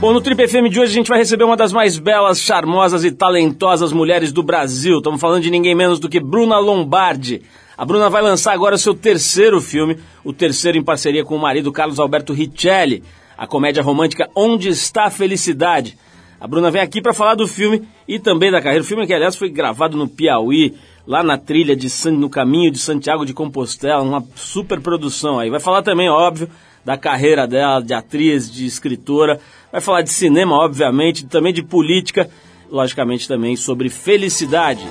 Bom, no Trip FM de hoje a gente vai receber uma das mais belas, charmosas e talentosas mulheres do Brasil. Estamos falando de ninguém menos do que Bruna Lombardi. A Bruna vai lançar agora seu terceiro filme, o terceiro em parceria com o marido Carlos Alberto Richelli, a comédia romântica Onde Está a Felicidade. A Bruna vem aqui para falar do filme e também da carreira. O filme que, aliás, foi gravado no Piauí, lá na trilha de no caminho de Santiago de Compostela, uma super produção aí. Vai falar também, óbvio, da carreira dela, de atriz, de escritora. Vai falar de cinema, obviamente, também de política, logicamente também sobre felicidade.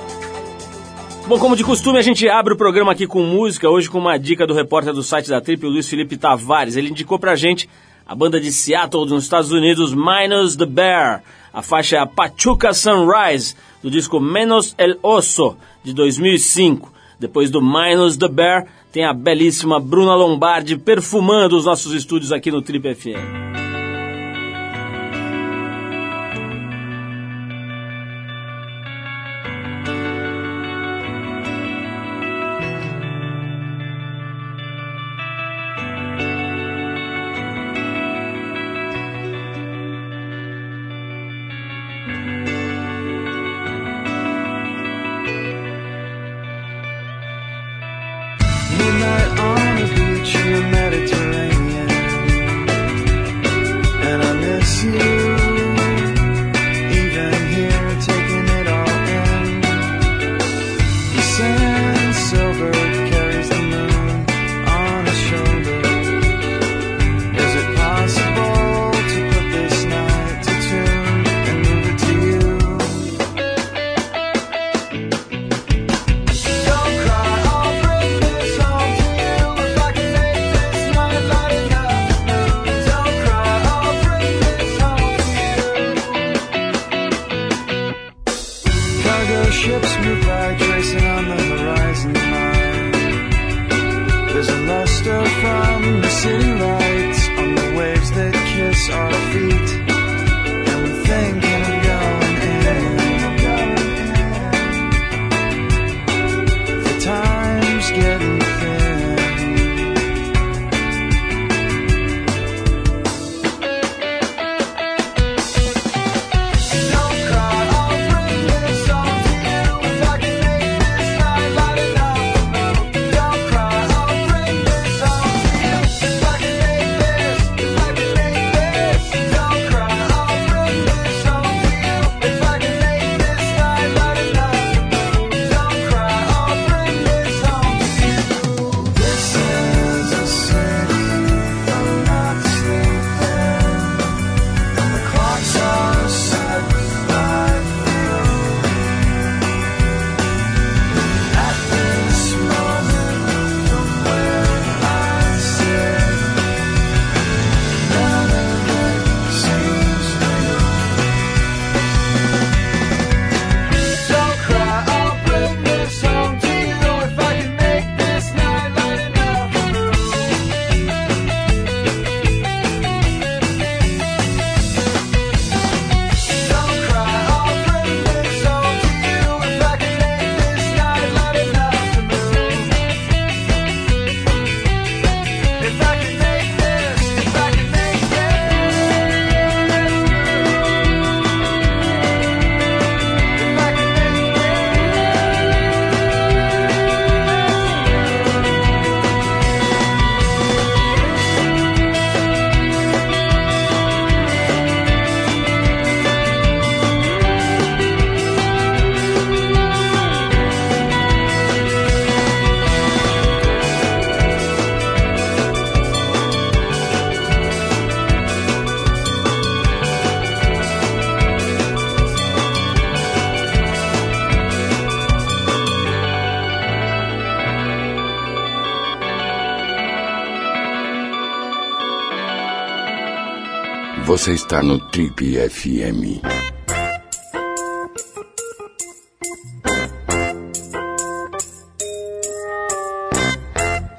Bom, como de costume, a gente abre o programa aqui com música, hoje com uma dica do repórter do site da Trip, o Luiz Felipe Tavares. Ele indicou pra gente a banda de Seattle, nos Estados Unidos, Minus the Bear. A faixa é a Pachuca Sunrise, do disco Menos El Oso, de 2005. Depois do Minus the Bear, tem a belíssima Bruna Lombardi perfumando os nossos estúdios aqui no Trip FM. Você está no Trip FM.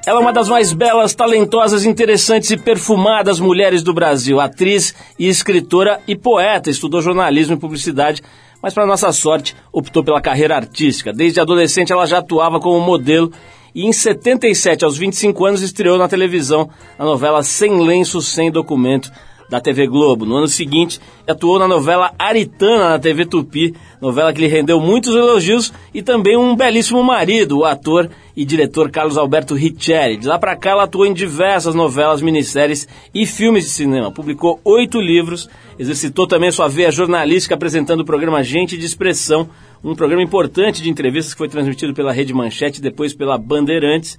Ela é uma das mais belas, talentosas, interessantes e perfumadas mulheres do Brasil, atriz e escritora e poeta, estudou jornalismo e publicidade, mas para nossa sorte optou pela carreira artística. Desde adolescente ela já atuava como modelo e em 77, aos 25 anos, estreou na televisão a novela Sem Lenço, Sem Documento, da TV Globo. No ano seguinte, atuou na novela Aritana na TV Tupi, novela que lhe rendeu muitos elogios e também um belíssimo marido, o ator e diretor Carlos Alberto Richelli. De lá para cá, ela atuou em diversas novelas, minisséries e filmes de cinema. Publicou oito livros, exercitou também sua veia jornalística apresentando o programa Gente de Expressão, um programa importante de entrevistas que foi transmitido pela Rede Manchete e depois pela Bandeirantes.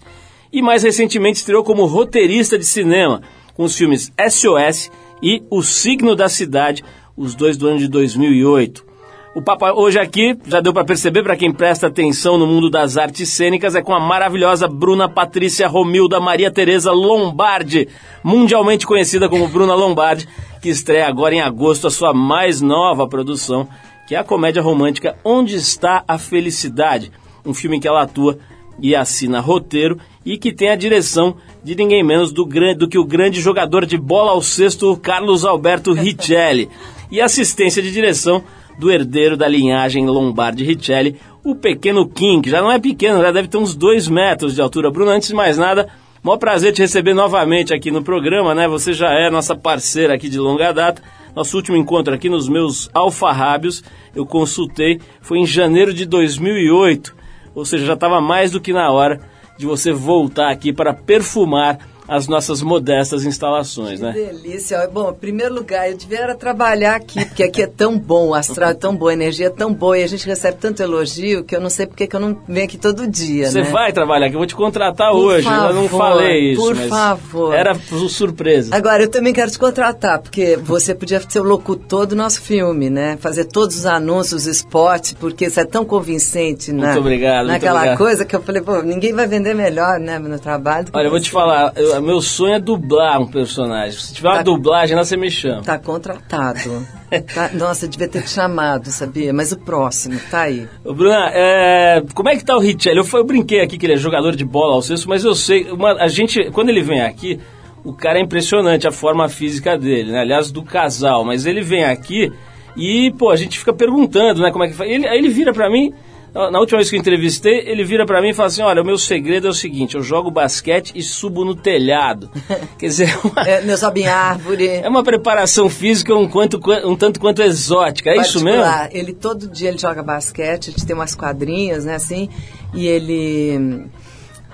E mais recentemente estreou como roteirista de cinema, com os filmes SOS e O Signo da Cidade, os dois do ano de 2008. O papo hoje aqui, já deu para perceber para quem presta atenção no mundo das artes cênicas, é com a maravilhosa Bruna Patrícia Romilda Maria Tereza Lombardi, mundialmente conhecida como Bruna Lombardi, que estreia agora em agosto a sua mais nova produção, que é a comédia romântica Onde Está a Felicidade, um filme em que ela atua e assina roteiro e que tem a direção de ninguém menos do, do que o grande jogador de bola ao cesto Carlos Alberto Richelli e assistência de direção do herdeiro da linhagem Lombardi-Richelli, o pequeno Kim, que já não é pequeno, já deve ter uns dois metros de altura. Bruno, antes de mais nada, maior prazer te receber novamente aqui no programa, né? Você já é nossa parceira aqui de longa data. Nosso último encontro aqui nos meus alfarrábios, eu consultei, foi em janeiro de 2008, ou seja, já estava mais do que na hora de você voltar aqui para perfumar as nossas modestas instalações, que né? delícia. Bom, em primeiro lugar, eu devia trabalhar aqui, porque aqui é tão bom, o astral é tão bom, a energia é tão boa e a gente recebe tanto elogio que eu não sei porque que eu não venho aqui todo dia, Você né? vai trabalhar aqui, eu vou te contratar Por hoje. eu não favor, falei isso, por favor. era surpresa. Agora, eu também quero te contratar, porque você podia ser o locutor do nosso filme, né? Fazer todos os anúncios, os spots, porque você é tão convincente na, Muito obrigado, muito naquela obrigado. coisa que eu falei, pô, ninguém vai vender melhor, né, no trabalho. Olha, eu vou te falar, eu- meu sonho é dublar um personagem. Se tiver uma Tá. dublagem, lá você me chama. Tá contratado. Tá- Nossa, eu devia ter te chamado, sabia? Mas o próximo, tá aí. Ô, Bruna, é, como é que tá o Richelli? Eu, eu brinquei aqui que ele é jogador de bola ao cesto, mas eu sei, uma- a gente, quando ele vem aqui, o cara é impressionante, a forma física dele, né? Aliás, do casal, mas ele vem aqui e, pô, a gente fica perguntando, né, como é que faz. Ele, aí ele vira pra mim, na última vez que eu entrevistei, ele vira pra mim e fala assim, olha, o meu segredo é o seguinte, eu jogo basquete e subo no telhado. Quer dizer, é uma, É, meu sobe em árvore. é uma preparação física um, quanto, um tanto quanto exótica, é isso mesmo? particular. Ele todo dia ele joga basquete, a gente tem umas quadrinhas, né, assim, e ele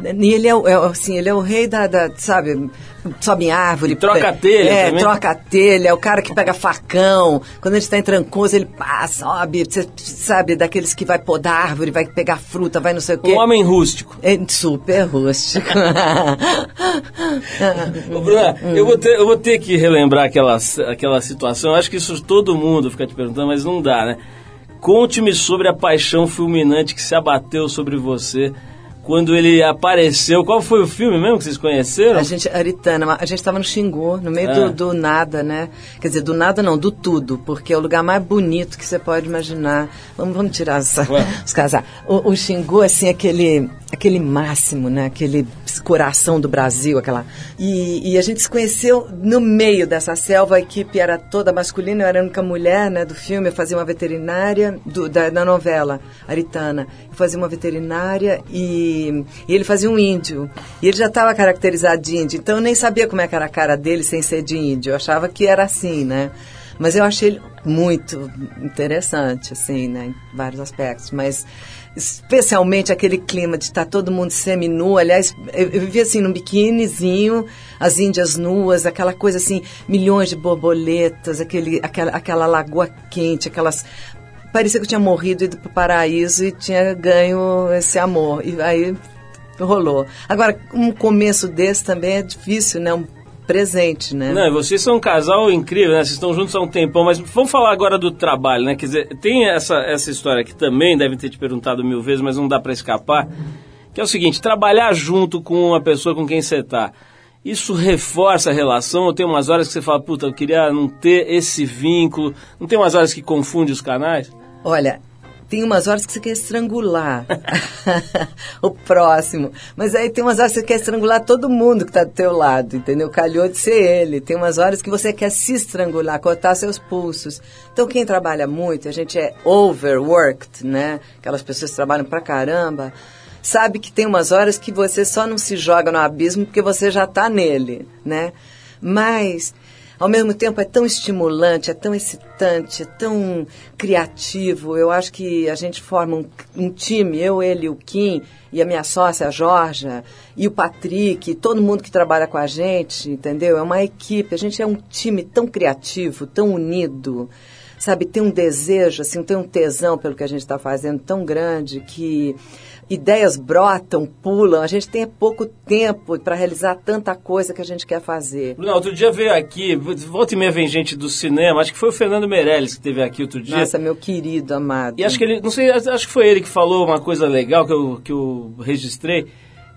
e ele é, o- é assim, ele é o rei da, da, sabe, sobe em árvore. E troca a telha É, também. troca a telha, é o cara que pega facão. Quando a gente tá em Trancoso, ele passa, sobe, você sabe, daqueles que vai podar árvore, vai pegar fruta, vai não sei o quê. Um homem rústico. É super rústico. Ô, Bruna, eu, vou ter, eu vou ter que relembrar aquela, aquela situação. Eu acho que isso todo mundo fica te perguntando, mas não dá, né? Conte-me sobre a paixão fulminante que se abateu sobre você quando ele apareceu. Qual foi o filme mesmo que vocês conheceram? A gente, Aritana, a gente estava no Xingu, no meio Ah. do, do nada, né? Quer dizer, do nada não, do tudo, porque é o lugar mais bonito que você pode imaginar. Vamos, vamos tirar essa, os casar. O, o Xingu, assim, aquele, aquele máximo, né? Aquele coração do Brasil, aquela... E, e a gente se conheceu no meio dessa selva, a equipe era toda masculina, eu era a única mulher, né, do filme, eu fazia uma veterinária do, da, da novela, Aritana. Eu fazia uma veterinária e, e ele fazia um índio. E ele já estava caracterizado de índio, então eu nem sabia como é era a cara dele sem ser de índio. Eu achava que era assim, né? Mas eu achei ele muito interessante, assim, né, em vários aspectos. Mas especialmente aquele clima de estar todo mundo seminu. Aliás, eu, eu vivia assim num biquinizinho, as índias nuas, aquela coisa assim, milhões de borboletas, aquele, aquela, aquela lagoa quente, aquelas parecia que eu tinha morrido, ido para o paraíso e tinha ganho esse amor. E aí rolou. Agora, um começo desse também é difícil, né? Um presente, né? Não, vocês são um casal incrível, né? Vocês estão juntos há um tempão, mas vamos falar agora do trabalho, né? Quer dizer, tem essa, essa história que também devem ter te perguntado mil vezes, mas não dá para escapar, que é o seguinte, trabalhar junto com uma pessoa com quem você tá, isso reforça a relação ou tem umas horas que você fala, puta, eu queria não ter esse vínculo, não tem umas horas que confunde os canais? Olha, tem umas horas que você quer estrangular o próximo. Mas aí tem umas horas que você quer estrangular todo mundo que está do teu lado, entendeu? Calhou de ser ele. Tem umas horas que você quer se estrangular, cortar seus pulsos. Então quem trabalha muito, a gente é overworked, né? Aquelas pessoas que trabalham pra caramba. Sabe que tem umas horas que você só não se joga no abismo porque você já está nele, né? Mas ao mesmo tempo é tão estimulante, é tão excitante, é tão criativo. Eu acho que a gente forma um, um time, eu, ele, o Kim e a minha sócia, a Georgia, e o Patrick, todo mundo que trabalha com a gente, entendeu? É uma equipe, a gente é um time tão criativo, tão unido sabe, tem um desejo, assim, tem um tesão pelo que a gente está fazendo tão grande que ideias brotam, pulam. A gente tem pouco tempo para realizar tanta coisa que a gente quer fazer. Bruno, outro dia veio aqui, volta e meia vem gente do cinema, acho que foi o Fernando Meirelles que teve aqui outro dia. Nossa, meu querido, amado. E acho que ele, não sei, acho que foi ele que falou uma coisa legal que eu, que eu registrei,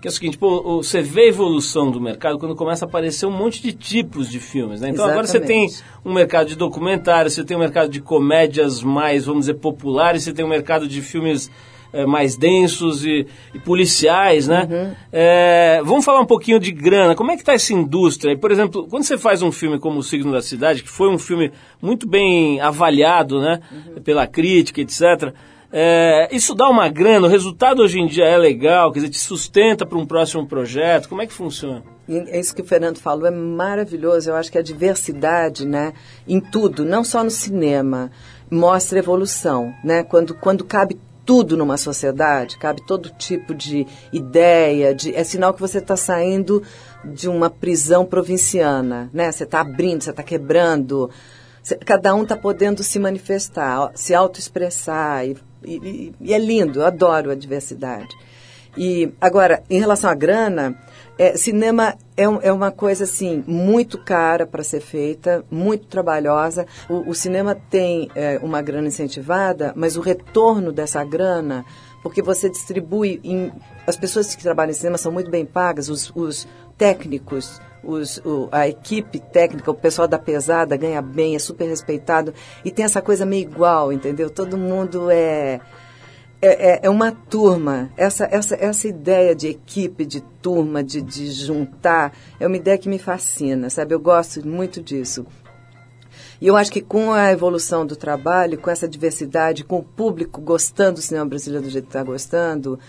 que é o seguinte, pô, você vê a evolução do mercado quando começa a aparecer um monte de tipos de filmes, né? Então Exatamente. agora você tem um mercado de documentários, você tem um mercado de comédias mais, vamos dizer, populares, você tem um mercado de filmes é, mais densos e, e policiais, né? Uhum. É, vamos falar um pouquinho de grana. Como é que está essa indústria? Por exemplo, quando você faz um filme como O Signo da Cidade, que foi um filme muito bem avaliado, né? Uhum. Pela crítica, etc., é, isso dá uma grana, o resultado hoje em dia é legal, quer dizer, te sustenta para um próximo projeto, como é que funciona? É isso que o Fernando falou, é maravilhoso. Eu acho que a diversidade, né, em tudo, não só no cinema, mostra evolução, né? Quando, quando cabe tudo numa sociedade, cabe todo tipo de ideia, de, é sinal que você está saindo de uma prisão provinciana, né? Você está abrindo, você está quebrando, cada um está podendo se manifestar, se autoexpressar e e, e, é lindo, eu adoro a diversidade. E agora, em relação à grana, é, cinema é, é, uma coisa assim muito cara para ser feita, muito trabalhosa. O, o cinema tem é, uma grana incentivada, mas o retorno dessa grana, porque você distribui em, as pessoas que trabalham em cinema são muito bem pagas, os, os técnicos, os, o, a equipe técnica, o pessoal da pesada ganha bem, é super respeitado e tem essa coisa meio igual, entendeu? Todo mundo é é, é, é uma turma. Essa, essa, essa ideia de equipe, de turma, de, de juntar, é uma ideia que me fascina, sabe? Eu gosto muito disso. E eu acho que com a evolução do trabalho, com essa diversidade, com o público gostando do cinema brasileiro do jeito que está gostando,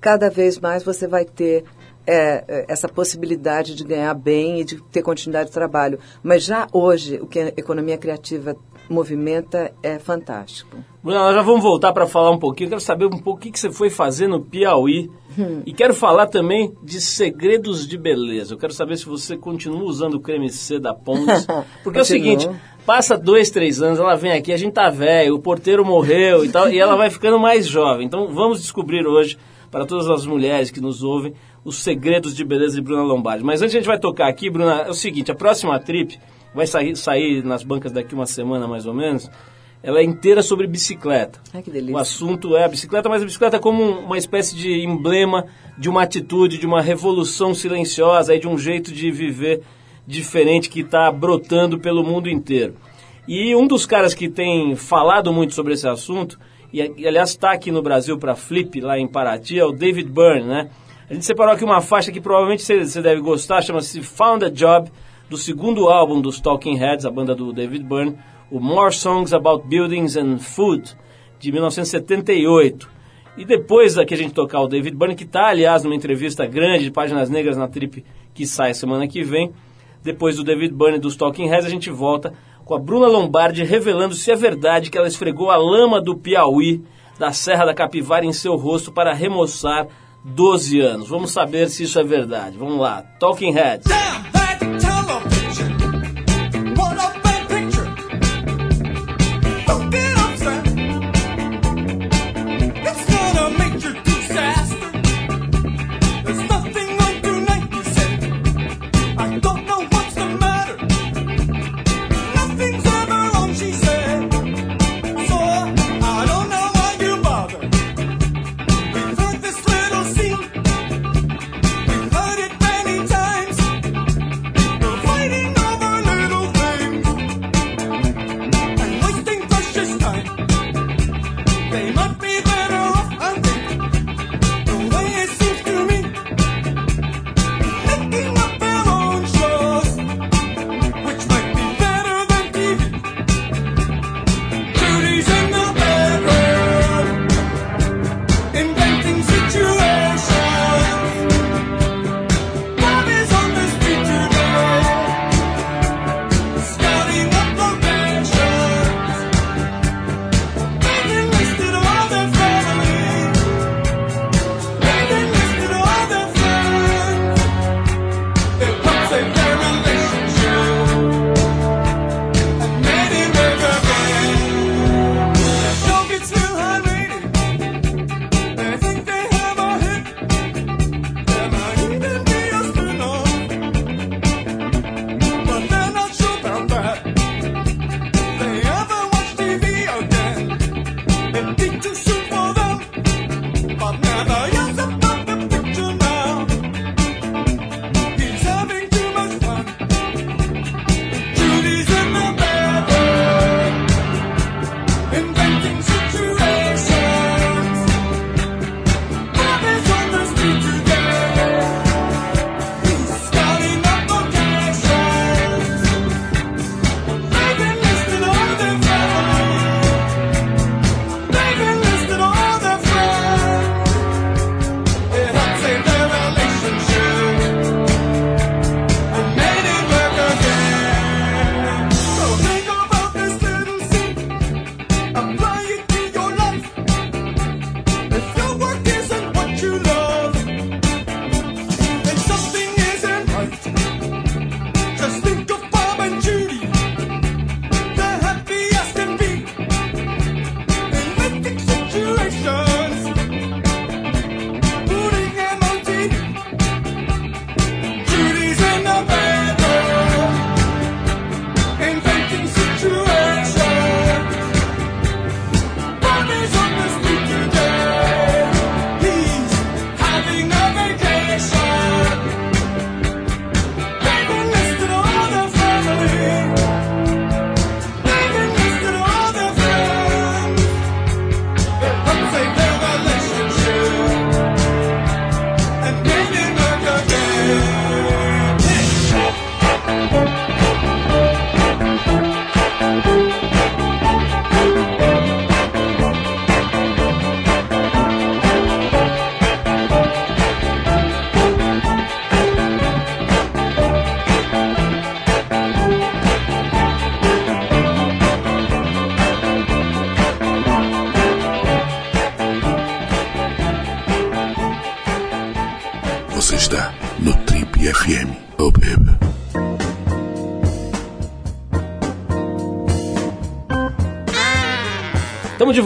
cada vez mais você vai ter é, é, essa possibilidade de ganhar bem e de ter continuidade de trabalho. Mas já hoje, o que a economia criativa movimenta é fantástico. Bruna, nós já vamos voltar para falar um pouquinho. Quero saber um pouco o que você foi fazer no Piauí. Hum. E quero falar também de segredos de beleza. Eu quero saber se você continua usando o creme C da Pontes. Porque é o seguinte, passa dois, três anos, ela vem aqui, a gente tá velho, o porteiro morreu e tal, e ela vai ficando mais jovem. Então vamos descobrir hoje, para todas as mulheres que nos ouvem, os segredos de beleza de Bruna Lombardi. Mas antes a gente vai tocar aqui, Bruna, é o seguinte, a próxima trip vai sair, sair nas bancas daqui uma semana mais ou menos. Ela é inteira sobre bicicleta. Ai, que delícia. O assunto é a bicicleta, mas a bicicleta como uma espécie de emblema de uma atitude, de uma revolução silenciosa, de um jeito de viver diferente que está brotando pelo mundo inteiro. E um dos caras que tem falado muito sobre esse assunto, e, e aliás está aqui no Brasil para Flip, lá em Paraty, é o David Byrne, né? A gente separou aqui uma faixa que provavelmente você deve gostar, chama-se Found a Job, do segundo álbum dos Talking Heads, a banda do David Byrne, o More Songs About Buildings and Food, de 1978. E depois da que a gente tocar o David Byrne, que está, aliás, numa entrevista grande de Páginas Negras na Trip, que sai semana que vem, depois do David Byrne dos Talking Heads, a gente volta com a Bruna Lombardi revelando se é verdade que ela esfregou a lama do Piauí, da Serra da Capivara, em seu rosto para remoçar 12 anos. Vamos saber se isso é verdade. Vamos lá. Talking Heads.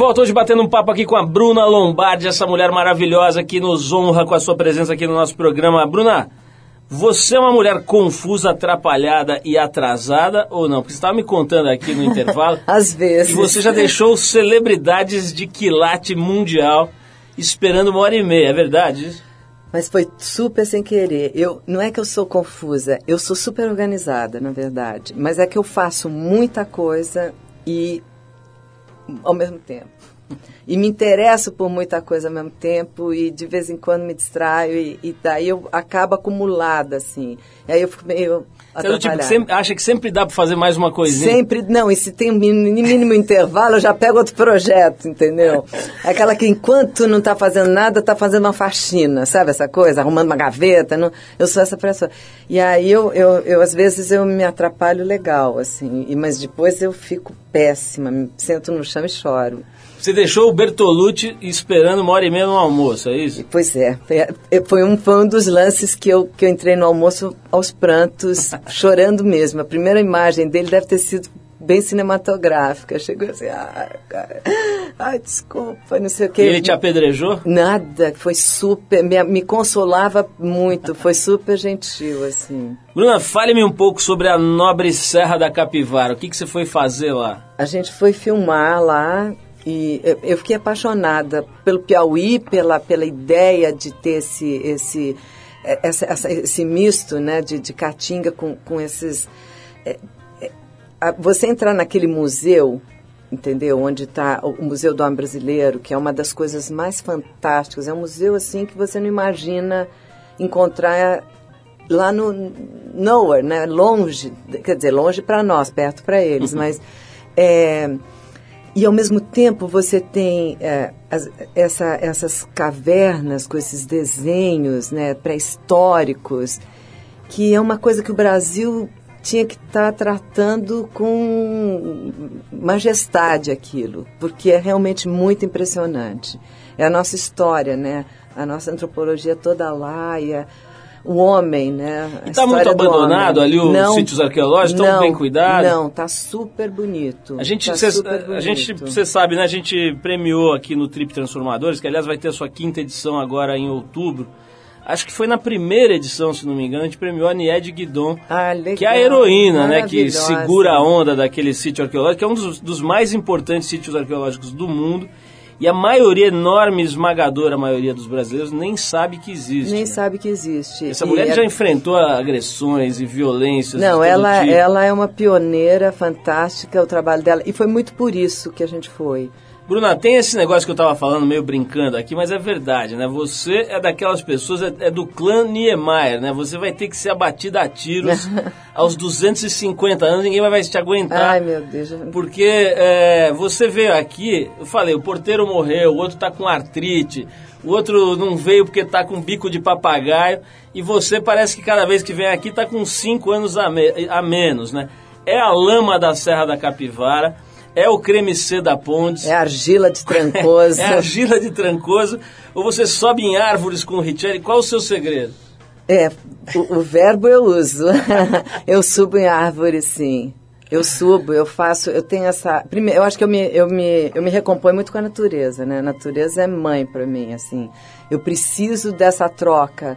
Volta hoje batendo um papo aqui com a Bruna Lombardi, essa mulher maravilhosa que nos honra com a sua presença aqui no nosso programa. Bruna, você é uma mulher confusa, atrapalhada e atrasada ou não? Porque você estava me contando aqui no intervalo. Às vezes. E você já deixou celebridades de quilate mundial esperando uma hora e meia, é verdade isso? Mas foi super sem querer. Eu não é que eu sou confusa, eu sou super organizada, na verdade. Mas é que eu faço muita coisa e ao mesmo tempo. E me interesso por muita coisa ao mesmo tempo e de vez em quando me distraio e, e daí eu acabo acumulada, assim. E aí eu fico meio Você é tipo sempre- acha que sempre dá para fazer mais uma coisinha? Sempre, não, e se tem um mínimo, mínimo intervalo, eu já pego outro projeto, entendeu? Aquela que enquanto não tá fazendo nada, tá fazendo uma faxina, sabe essa coisa? Arrumando uma gaveta, não, eu sou essa pessoa. E aí eu, eu, eu, às vezes, eu me atrapalho legal, assim, e, mas depois eu fico péssima, me sento no chão e choro. Você deixou o Bertolucci esperando uma hora e meia no almoço, é isso? Pois é, foi, foi um, foi um dos lances que eu, que eu entrei no almoço aos prantos, chorando mesmo. A primeira imagem dele deve ter sido bem cinematográfica. Chegou assim, ai, cara, ai, desculpa, não sei o E quê. ele te apedrejou? Nada, foi super, me, me consolava muito, foi super gentil, assim. Bruna, fale-me um pouco sobre a nobre Serra da Capivara. O que, que você foi fazer lá? A gente foi filmar lá e eu, fiquei apaixonada pelo Piauí, pela, pela ideia de ter esse, esse, eh, essa, essa- esse misto né, de, de caatinga com, com esses... é, é, a- você entrar naquele museu, entendeu? Onde está o o Museu do Homem Brasileiro, que é uma das coisas mais fantásticas. É um museu assim que você não imagina encontrar lá no nowhere, né? Longe, quer dizer, longe para nós, perto para eles, mas é, e ao mesmo tempo você tem é, as- essa- essas cavernas com esses desenhos, né, pré-históricos, que é uma coisa que o Brasil tinha que estar tratando com majestade aquilo, porque é realmente muito impressionante. É a nossa história, né? A nossa antropologia toda lá e a- o homem, né? A E tá muito abandonado ali os sítios arqueológicos? Tão não, bem cuidados? Não, tá super bonito. A gente, tá cê- a gente, você sabe, né? A gente premiou aqui no Trip Transformadores, que aliás vai ter a sua quinta edição agora em outubro. Acho que foi na primeira edição, se não me engano, a gente premiou a Niede Guidon, Ah, que é a heroína, né? Que segura a onda daquele sítio arqueológico, que é um dos, dos mais importantes sítios arqueológicos do mundo. E a maioria, enorme, esmagadora maioria dos brasileiros, nem sabe que existe. Nem né? sabe que existe. Essa E mulher é- já enfrentou agressões e violências. Não, ela, tipo. ela é uma pioneira fantástica, o trabalho dela. E foi muito por isso que a gente foi. Bruna, tem esse negócio que eu tava falando, meio brincando aqui, mas é verdade, né? Você é daquelas pessoas, é, é do clã Niemeyer, né? Você vai ter que ser abatida a tiros aos 250 anos, ninguém vai te aguentar. Ai, meu Deus. Porque é, você veio aqui, eu falei, o porteiro morreu, o outro tá com artrite, o outro não veio porque tá com bico de papagaio, e você parece que cada vez que vem aqui tá com 5 anos a, me- a menos, né? É a lama da Serra da Capivara, é o creme C da Pontes, É argila de trancoso. é argila de trancoso, ou você sobe em árvores com o Richelli, qual o seu segredo? É, o, o verbo eu uso. eu subo em árvore, sim. Eu subo, eu faço, eu tenho essa. Primeiro, eu acho que eu me, eu me, eu me recomponho muito com a natureza, né? A natureza é mãe para mim, assim. Eu preciso dessa troca.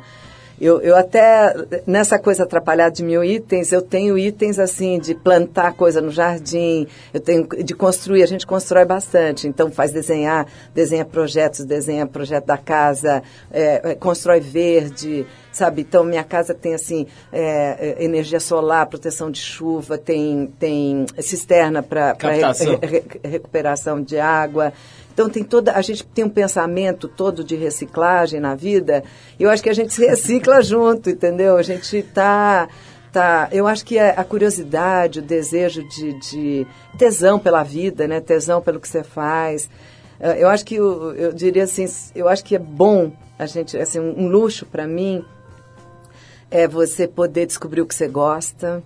Eu, eu até, nessa coisa atrapalhada de mil itens, eu tenho itens assim, de plantar coisa no jardim, eu tenho de construir, a gente constrói bastante, então faz desenhar, desenha projetos, desenha projeto da casa, é, é, constrói verde, sabe? Então minha casa tem assim, é, é, energia solar, proteção de chuva, tem, tem cisterna para recuperação de água. Então tem toda, a gente tem um pensamento todo de reciclagem na vida. E eu acho que a gente se recicla junto, entendeu? A gente tá tá, eu acho que é a curiosidade, o desejo de, de tesão pela vida, né? Tesão pelo que você faz. Eh, Eu acho que o- eu diria assim, eu acho que é bom a gente, assim, um luxo para mim é você poder descobrir o que você gosta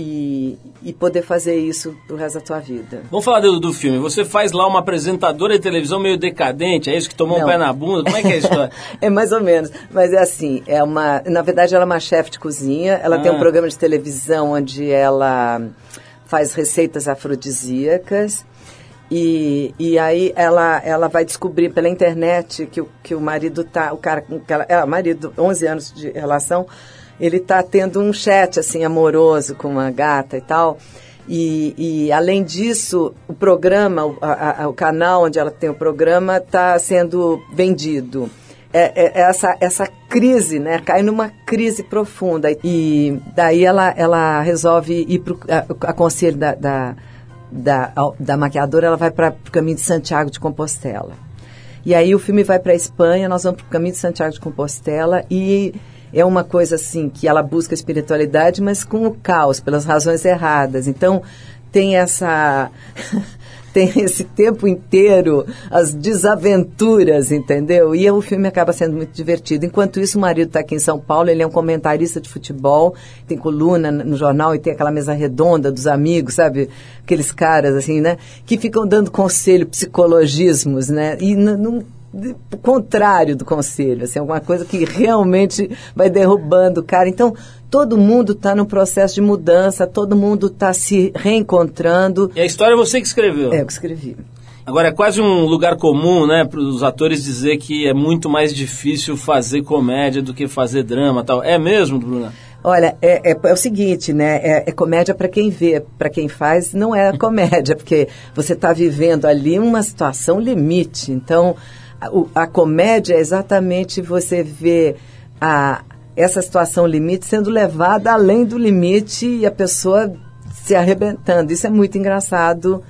e, e poder fazer isso pro resto da tua vida. Vamos falar do, do filme. Você faz lá uma apresentadora de televisão meio decadente, é isso que tomou Não. um pé na bunda? Como é que é a história? é mais ou menos, mas é assim, é uma, na verdade ela é uma chefe de cozinha, ela tem Ah. um programa de televisão onde ela faz receitas afrodisíacas e, e aí ela, ela vai descobrir pela internet que, o- que o marido tá, o cara, com que ela, é, marido, 11 anos de relação, ele tá tendo um chat assim amoroso com uma gata e tal. E, e, além disso, o programa, o, a- o canal onde ela tem o programa está sendo vendido. É, é- é essa, essa crise, né? Cai numa crise profunda. E daí ela, ela resolve ir para a, a conselho da, da, da, da maquiadora, ela vai para o caminho de Santiago de Compostela. E aí o filme vai para a Espanha, nós vamos para o caminho de Santiago de Compostela e é uma coisa assim que ela busca espiritualidade, mas com o caos, pelas razões erradas. Então tem essa tem esse tempo inteiro as desaventuras, entendeu? E o filme acaba sendo muito divertido. Enquanto isso, o marido está aqui em São Paulo, ele é um comentarista de futebol, tem coluna no jornal e tem aquela mesa redonda dos amigos, sabe? Aqueles caras assim, né? Que ficam dando conselho, psicologismos, né? E não o contrário do conselho, assim, alguma coisa que realmente vai derrubando o cara. Então, todo mundo está num processo de mudança, todo mundo está se reencontrando. E a história é você que escreveu. É, eu que escrevi. Agora, é quase um lugar comum, né, para os atores dizer que é muito mais difícil fazer comédia do que fazer drama tal. É mesmo, Bruna? Olha, é, é- é o seguinte, né? É, é comédia para quem vê, para quem faz não é comédia, porque você está vivendo ali uma situação limite. Então, a, comédia é exatamente você ver a, essa situação limite sendo levada além do limite e a pessoa se arrebentando. Isso é muito engraçado.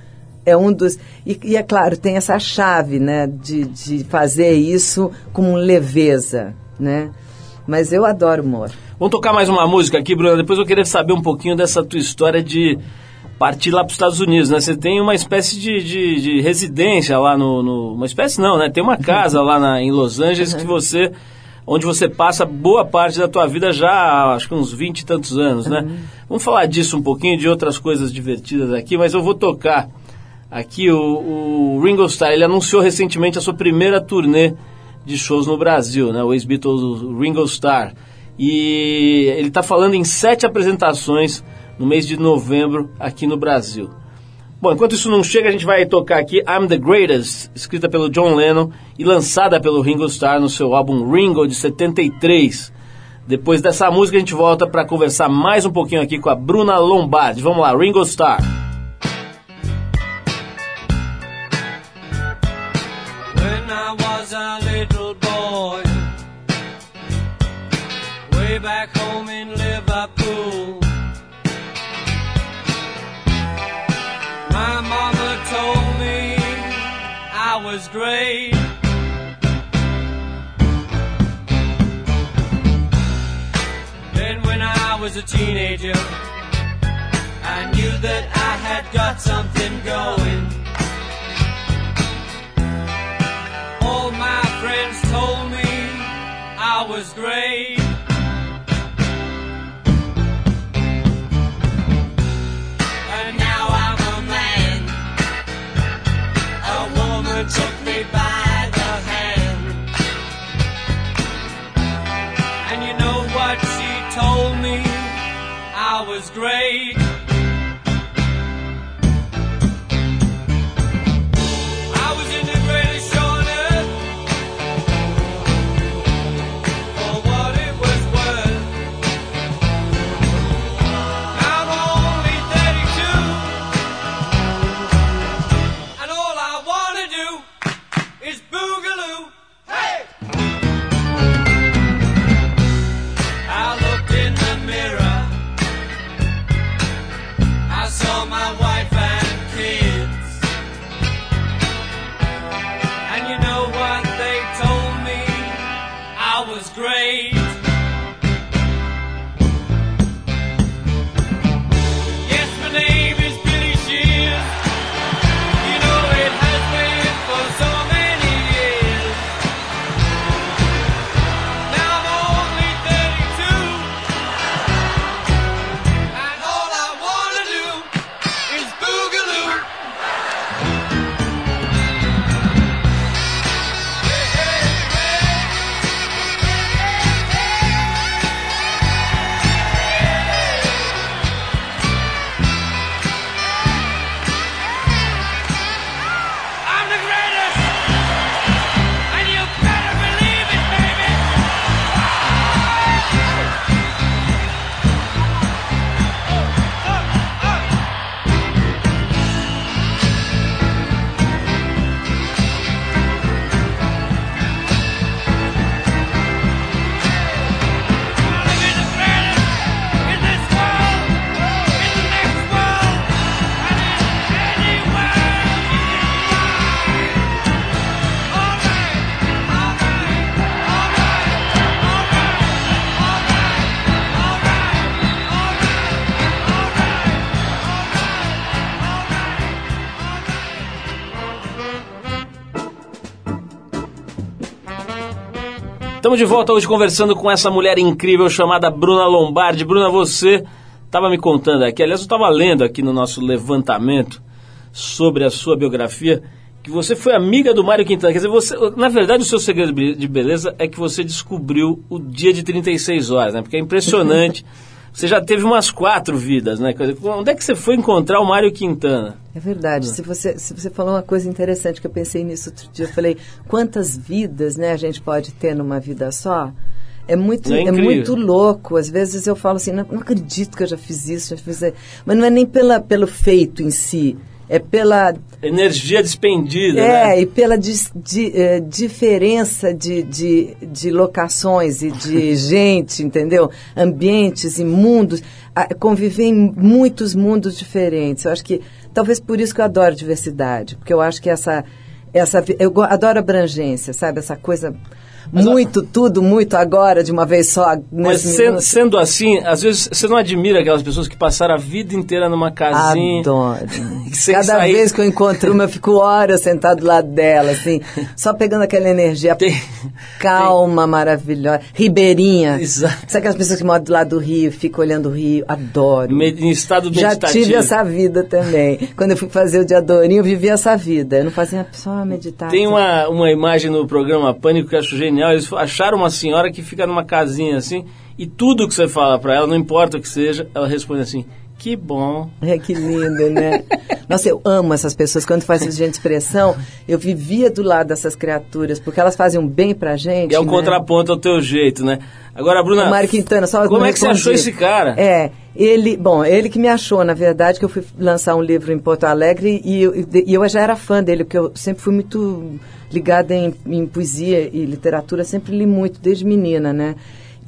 É um dos. E, e é claro, tem essa chave, né? De, de fazer isso com leveza, né? Mas eu adoro humor. Vamos tocar mais uma música aqui, Bruna. Depois eu queria saber um pouquinho dessa tua história de partir lá para os Estados Unidos, né? Você tem uma espécie de, de, de residência lá no, no- Uma espécie não, né? Tem uma casa lá na, em Los Angeles que você... Onde você passa boa parte da tua vida já acho que uns 20 e tantos anos, né? Vamos falar disso um pouquinho, de outras coisas divertidas aqui, mas eu vou tocar aqui o, o Ringo Starr. Ele anunciou recentemente a sua primeira turnê de shows no Brasil, né? O ex-Beatles Ringo Starr. E ele está falando em sete apresentações no mês de novembro aqui no Brasil. Bom, enquanto isso não chega, a gente vai tocar aqui I'm the Greatest, escrita pelo John Lennon e lançada pelo Ringo Starr no seu álbum Ringo de 73. Depois dessa música a gente volta para conversar mais um pouquinho aqui com a Bruna Lombardi. Vamos lá, Ringo Starr. Was a teenager, I knew that I had got something going. All my friends told me I was great. Estamos de volta hoje conversando com essa mulher incrível chamada Bruna Lombardi. Bruna, você estava me contando aqui, aliás, eu estava lendo aqui no nosso levantamento sobre a sua biografia, que você foi amiga do Mário Quintana. Quer dizer, você, na verdade, o seu segredo de beleza é que você descobriu o dia de 36 horas, né? Porque é impressionante. Você já teve umas quatro vidas, né? Onde é que você foi encontrar o Mário Quintana? É verdade. Se você, se você falou uma coisa interessante que eu pensei nisso outro dia, eu falei, quantas vidas né, a gente pode ter numa vida só? É muito, É é, muito louco. Às vezes eu falo assim, não, não acredito que eu já fiz isso, já fiz isso. Mas não é nem pela, pelo feito em si. É pela Energia despendida, é, né? e pela dis- di- eh, diferença de, de, de locações e de gente, entendeu? Ambientes e mundos. Ah, Conviver em muitos mundos diferentes. Eu acho que, talvez por isso que eu adoro diversidade, porque eu acho que essa. essa eu adoro abrangência, sabe? Essa coisa. Muito, tudo, muito agora, de uma vez só. Mas nesse sen- minuto. sendo assim, às vezes você não admira aquelas pessoas que passaram a vida inteira numa casinha. Adoro. Cada sair. vez que eu encontro uma, eu fico horas sentado do lado dela, assim, só pegando aquela energia Tem- calma, maravilhosa. Ribeirinha. Exato. Sabe aquelas pessoas que moram do lado do rio, ficam olhando o rio? Adoro. Me- em estado Já meditativo. tive essa vida também. Quando eu fui fazer o de Adorinho, eu vivi essa vida. Eu não fazia só meditar. Tem uma, uma imagem no programa Pânico que eu acho genial. Eles acharam uma senhora que fica numa casinha assim, e tudo que você fala pra ela, não importa o que seja, ela responde assim: que bom. É, que lindo, né? Nossa, eu amo essas pessoas. Quando faz esse gente expressão, eu vivia do lado dessas criaturas, porque elas fazem um bem pra gente. É o né? contraponto ao teu jeito, né? Agora, Bruna. O Mário Quintana, só Como é que você achou esse cara? É, ele, bom, ele que me achou, na verdade, que eu fui lançar um livro em Porto Alegre e eu, e eu já era fã dele, porque eu sempre fui muito ligada em, em poesia e literatura, sempre li muito, desde menina, né?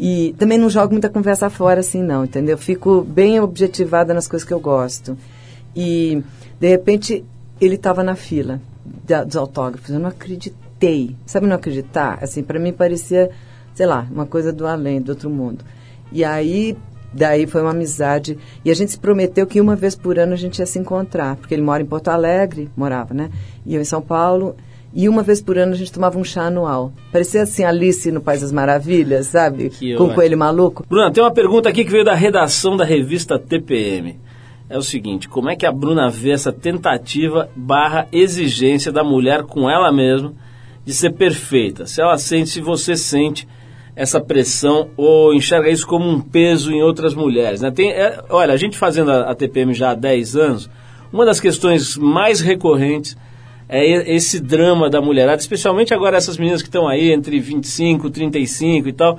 E também não jogo muita conversa fora, assim, não, entendeu? Fico bem objetivada nas coisas que eu gosto. E, de repente, ele estava na fila da- dos autógrafos. Eu não acreditei. Sabe não acreditar? Assim, para mim parecia, sei lá, uma coisa do além, do outro mundo. E aí, daí foi uma amizade. E a gente se prometeu que uma vez por ano a gente ia se encontrar. Porque ele mora em Porto Alegre, morava, né? E eu em São Paulo. E uma vez por ano a gente tomava um chá anual. Parecia assim Alice no País das Maravilhas, sabe? Que Com o coelho maluco. Bruna, tem uma pergunta aqui que veio da redação da revista TPM. É o seguinte, como é que a Bruna vê essa tentativa barra exigência da mulher com ela mesma de ser perfeita? Se ela sente, se você sente essa pressão ou enxerga isso como um peso em outras mulheres, né? Tem, é, olha, a gente fazendo a, a TPM já há 10 anos, uma das questões mais recorrentes é esse drama da mulherada, especialmente agora essas meninas que estão aí entre 25, 35 e tal,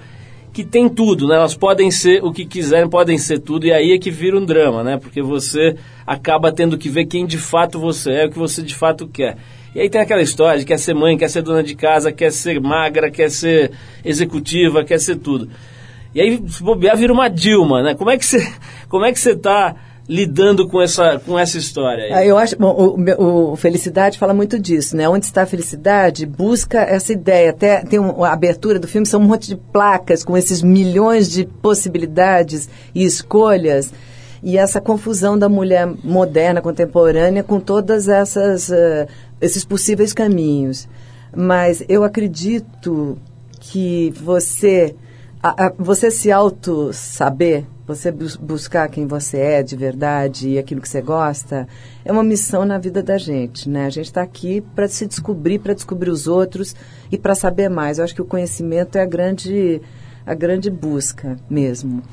que tem tudo, né? Elas podem ser o que quiserem, podem ser tudo, e aí é que vira um drama, né? Porque você acaba tendo que ver quem de fato você é, o que você de fato quer. E aí tem aquela história de quer ser mãe, quer ser dona de casa, quer ser magra, quer ser executiva, quer ser tudo. E aí, se bobear, vira uma Dilma, né? Como é que você, como é que você tá lidando com essa, com essa história aí? Ah, Eu acho, bom, o, o Felicidade fala muito disso, né? Onde está a felicidade, busca essa ideia. Até tem um- a abertura do filme, são um monte de placas com esses milhões de possibilidades e escolhas. E essa confusão da mulher moderna, contemporânea, com todas essas eh, esses possíveis caminhos. Mas eu acredito que você a- a- você se auto saber, você bus- buscar quem você é de verdade e aquilo que você gosta, é uma missão na vida da gente, né? A gente está aqui para se descobrir, para descobrir os outros e para saber mais. Eu acho que o conhecimento é a grande a grande busca mesmo.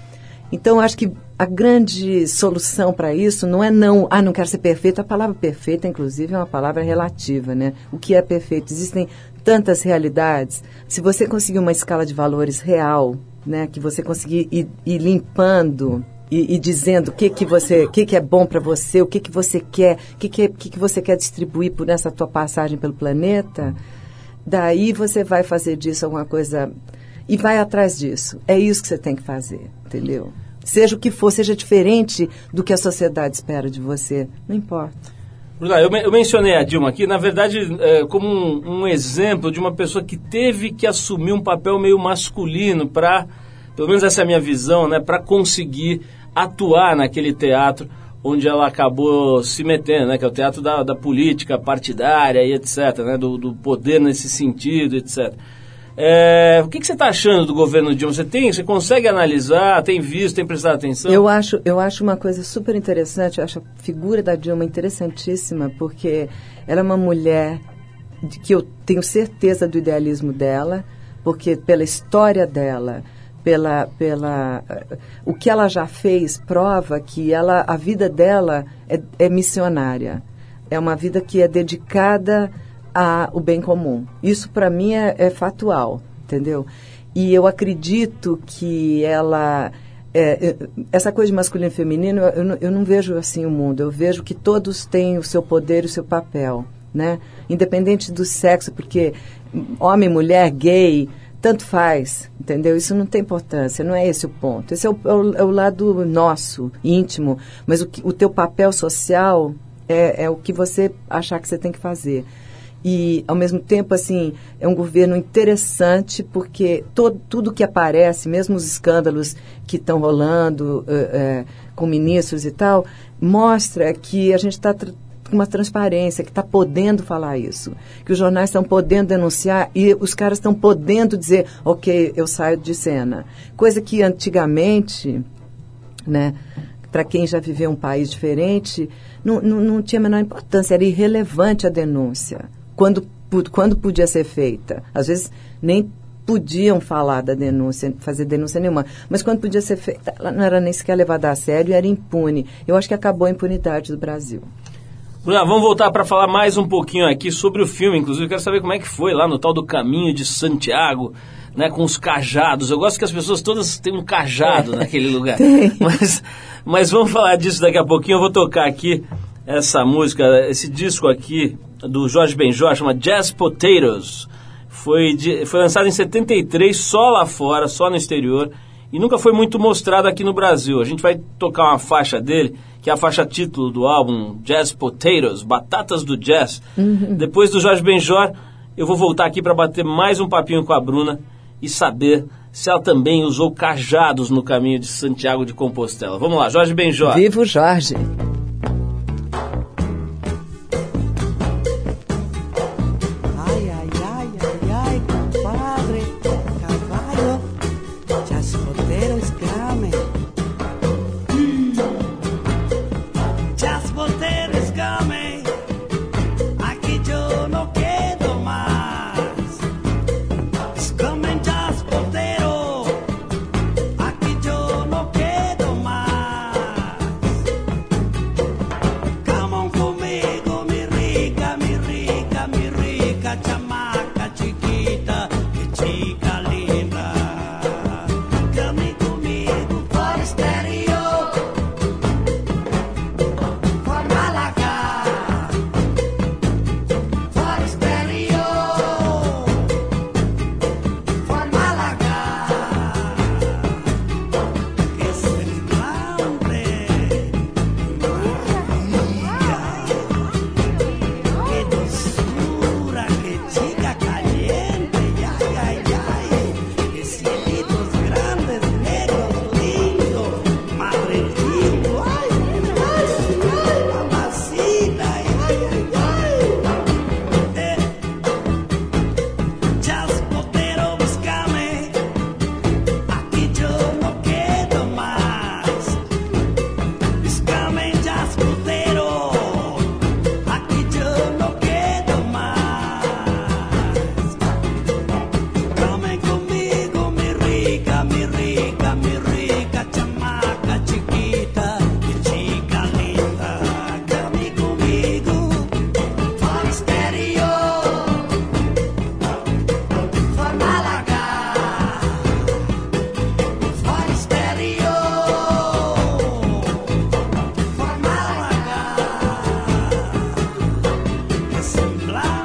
Então, acho que a grande solução para isso não é não, ah, não quero ser perfeito. A palavra perfeita, inclusive, é uma palavra relativa, né? O que é perfeito? Existem tantas realidades. Se você conseguir uma escala de valores real, né, que você conseguir ir, ir limpando e, e dizendo o que que você, o que que é bom para você, o que que você quer, o que que, é- que que você quer distribuir por essa tua passagem pelo planeta, daí você vai fazer disso alguma coisa e vai atrás disso. É isso que você tem que fazer, entendeu? Seja o que for, seja diferente do que a sociedade espera de você, não importa. Bruna, eu, eu mencionei a Dilma aqui, na verdade, é, como um, um exemplo de uma pessoa que teve que assumir um papel meio masculino para, pelo menos essa é a minha visão, né, para conseguir atuar naquele teatro onde ela acabou se metendo, né, que é o teatro da, da política partidária e etc., né, do, do poder nesse sentido, etc. É, o que, que você está achando do governo Dilma? Você tem, você consegue analisar, tem visto, tem prestado atenção? Eu acho, eu acho uma coisa super interessante, eu acho a figura da Dilma interessantíssima, porque ela é uma mulher de que eu tenho certeza do idealismo dela, porque pela história dela, pela, pela o que ela já fez prova que ela a vida dela é, é missionária é uma vida que é dedicada ao bem comum isso para mim é, é, fatual entendeu e eu acredito que ela é, essa coisa de masculino e feminino eu, eu, eu não vejo assim o mundo eu vejo que todos têm o seu poder e o seu papel né independente do sexo porque homem mulher gay tanto faz, entendeu? Isso não tem importância, não é esse o ponto. Esse é o, é o, é o lado nosso, íntimo, mas o, o teu papel social é, é o que você achar que você tem que fazer. E, ao mesmo tempo, assim, é um governo interessante porque todo, tudo que aparece, mesmo os escândalos que estão rolando uh, uh, com ministros e tal, mostra que a gente está com uma transparência, que está podendo falar isso, que os jornais estão podendo denunciar e os caras estão podendo dizer, ok, eu saio de cena. Coisa que antigamente, né, para quem já viveu um país diferente, não, não, não tinha a menor importância, era irrelevante a denúncia, quando, quando podia ser feita. Às vezes nem podiam falar da denúncia, fazer denúncia nenhuma. Mas quando podia ser feita, ela não era nem sequer levada a sério e era impune. Eu acho que acabou a impunidade do Brasil. Bruna, vamos voltar para falar mais um pouquinho aqui sobre o filme. Inclusive, eu quero saber como é que foi lá no tal do Caminho de Santiago, né, com os cajados. Eu gosto que as pessoas todas têm um cajado é. naquele lugar. Mas, mas vamos falar disso daqui a pouquinho. Eu vou tocar aqui essa música, esse disco aqui do Jorge Benjor, chama Jazz Potatoes. Foi, de, foi lançado em 73, só lá fora, só no exterior, e nunca foi muito mostrado aqui no Brasil. A gente vai tocar uma faixa dele que é a faixa título do álbum Jazz Potatoes, Batatas do Jazz. Uhum. Depois do Jorge Benjor, eu vou voltar aqui para bater mais um papinho com a Bruna e saber se ela também usou cajados no caminho de Santiago de Compostela. Vamos lá, Jorge Benjor. Vivo Jorge. blind.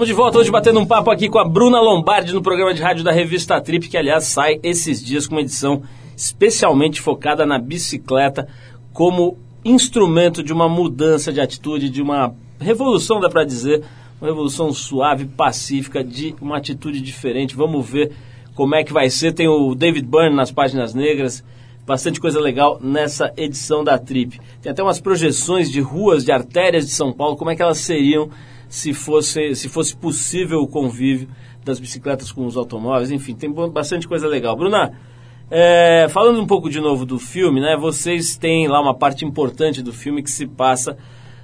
Estamos de volta hoje batendo um papo aqui com a Bruna Lombardi no programa de rádio da revista Trip, que aliás sai esses dias com uma edição especialmente focada na bicicleta como instrumento de uma mudança de atitude, de uma revolução, dá para dizer, uma revolução suave, pacífica, de uma atitude diferente. Vamos ver como é que vai ser. Tem o David Byrne nas páginas negras, bastante coisa legal nessa edição da Trip. Tem até umas projeções de ruas, de artérias de São Paulo, como é que elas seriam se fosse, se fosse possível o convívio das bicicletas com os automóveis, enfim, tem bastante coisa legal. Bruna, é, falando um pouco de novo do filme, né? Vocês têm lá uma parte importante do filme que se passa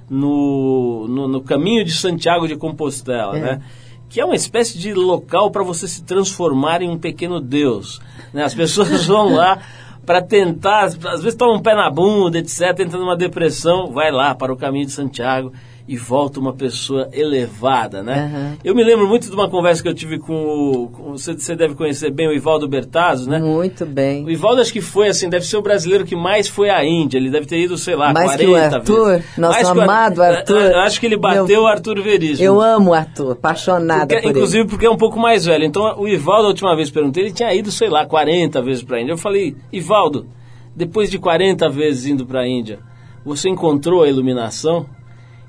no, no, no caminho de Santiago de Compostela, É. né? Que é uma espécie de local para você se transformar em um pequeno deus. Né? As pessoas vão lá para tentar, às vezes tomam um pé na bunda, etc., entrando numa depressão, vai lá para o caminho de Santiago e volta uma pessoa elevada, né? Aham. Eu me lembro muito de uma conversa que eu tive com o. você, você deve conhecer bem o Ivaldo Bertazzo, né? Muito bem. O Ivaldo acho que foi, assim, deve ser o brasileiro que mais foi à Índia. Ele deve ter ido, sei lá, Mais 40 que o Arthur, vezes. nosso Mais amado Arthur. Eu acho que ele bateu o Arthur Veríssimo. Eu amo o Arthur, apaixonada Porque- por ele. inclusive porque é um pouco mais velho. Então, o Ivaldo, a última vez perguntei, ele tinha ido, sei lá, 40 vezes para a Índia. Eu falei, Ivaldo, depois de 40 vezes indo para a Índia, você encontrou a iluminação?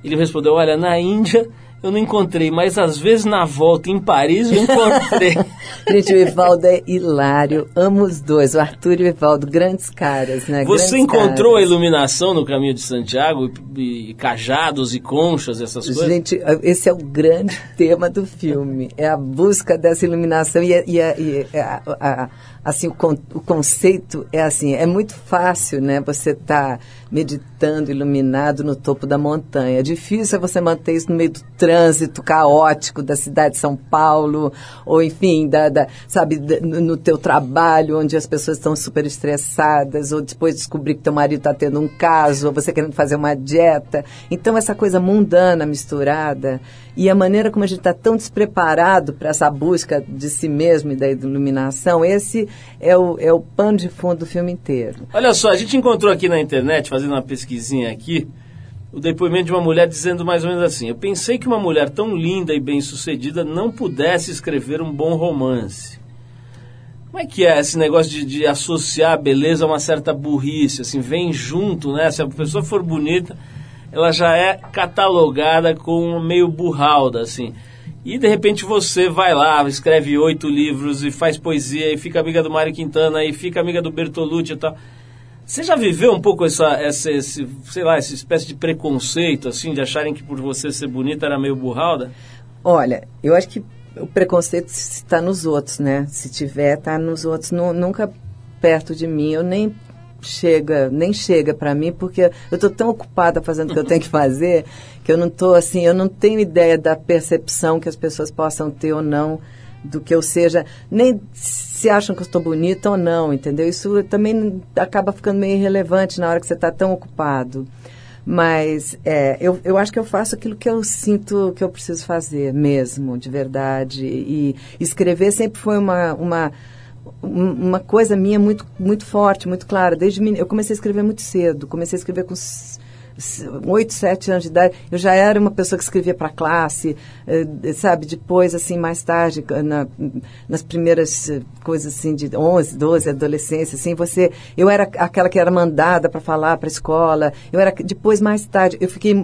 Ele respondeu, olha, na Índia eu não encontrei, mas às vezes na volta em Paris eu encontrei. Gente, o Ivaldo é hilário. Amo os dois, o Arthur e o Ivaldo, grandes caras, né? Você Grandes encontrou a caras. iluminação no caminho de Santiago? E, e cajados e conchas, essas coisas? Gente, esse é o grande tema do filme. É a busca dessa iluminação e, a- e a- e a- a- assim o, con- o conceito é assim, é muito fácil, né? Você tá meditando iluminado no topo da montanha. Difícil é você manter isso no meio do trânsito caótico da cidade de São Paulo ou enfim, da, da- sabe, da- no no teu trabalho onde as pessoas estão super estressadas ou depois descobrir que teu marido está tendo um caso ou você querendo fazer uma dieta. Então essa coisa mundana misturada e a maneira como a gente está tão despreparado para essa busca de si mesmo e da iluminação, esse é o, é o pano de fundo do filme inteiro. Olha só, a gente encontrou aqui na internet, fazendo uma pesquisinha aqui, o depoimento de uma mulher dizendo mais ou menos assim: Eu pensei que uma mulher tão linda e bem-sucedida não pudesse escrever um bom romance. Como é que é esse negócio de, de associar a beleza a uma certa burrice? Assim, vem junto, né? Se a pessoa for bonita, ela já é catalogada como meio burralda, assim. E de repente você vai lá, escreve oito livros e faz poesia e fica amiga do Mário Quintana e fica amiga do Bertolucci e tal. Você já viveu um pouco essa, essa esse, sei lá, essa espécie de preconceito, assim, de acharem que por você ser bonita era meio burralda? Olha, eu acho que o preconceito está nos outros, né? Se tiver, está nos outros, nu- nunca perto de mim. Eu nem chega, nem chega para mim, porque eu estou tão ocupada fazendo o que eu tenho que fazer, que eu não estou assim, eu não tenho ideia da percepção que as pessoas possam ter ou não do que eu seja, nem se acham que eu estou bonita ou não, entendeu? Isso também acaba ficando meio irrelevante na hora que você está tão ocupado. Mas é, eu, eu acho que eu faço aquilo que eu sinto que eu preciso fazer mesmo, de verdade. E escrever sempre foi uma, uma, um- uma coisa minha muito, muito forte, muito clara. Desde eu comecei a escrever muito cedo. Comecei a escrever com oito, sete anos de idade. Eu já era uma pessoa que escrevia para classe, eh, sabe? Depois, assim, mais tarde, na- nas primeiras eh, coisas assim de 11, 12, adolescência, assim, você, eu era aquela que era mandada para falar para a escola. Eu era depois mais tarde, eu fiquei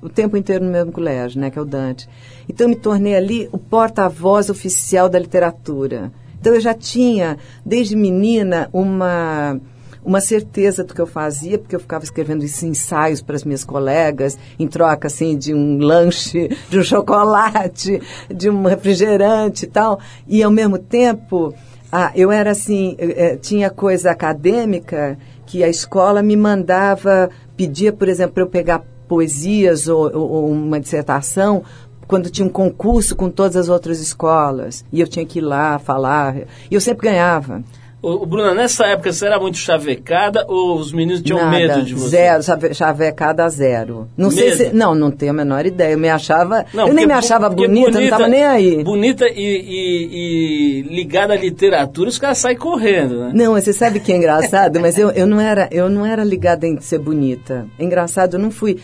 o tempo inteiro no mesmo colégio, né, que é o Dante. Então eu me tornei ali o porta-voz oficial da literatura. Então eu já tinha desde menina uma uma certeza do que eu fazia, porque eu ficava escrevendo esses ensaios para as minhas colegas, em troca, assim, de um lanche, de um chocolate, de um refrigerante e tal. E, ao mesmo tempo, ah, eu era assim, eh, eh, tinha coisa acadêmica que a escola me mandava, pedia, por exemplo, para eu pegar poesias ou- ou uma dissertação quando tinha um concurso com todas as outras escolas. E eu tinha que ir lá falar. E eu sempre ganhava. Ô, ô, Bruna, nessa época você era muito chavecada ou os meninos tinham Nada, medo de você? Zero, chave- chavecada zero. Não sei Medo? se. Não, não tenho a menor ideia. Eu me achava. Não, eu nem me achava porque bonita, não tava nem aí. Bonita e, e- e ligada à literatura, os caras saem correndo, né? Não, você sabe que é engraçado, mas eu, eu, não era, eu não era ligada em ser bonita. Engraçado, eu não fui.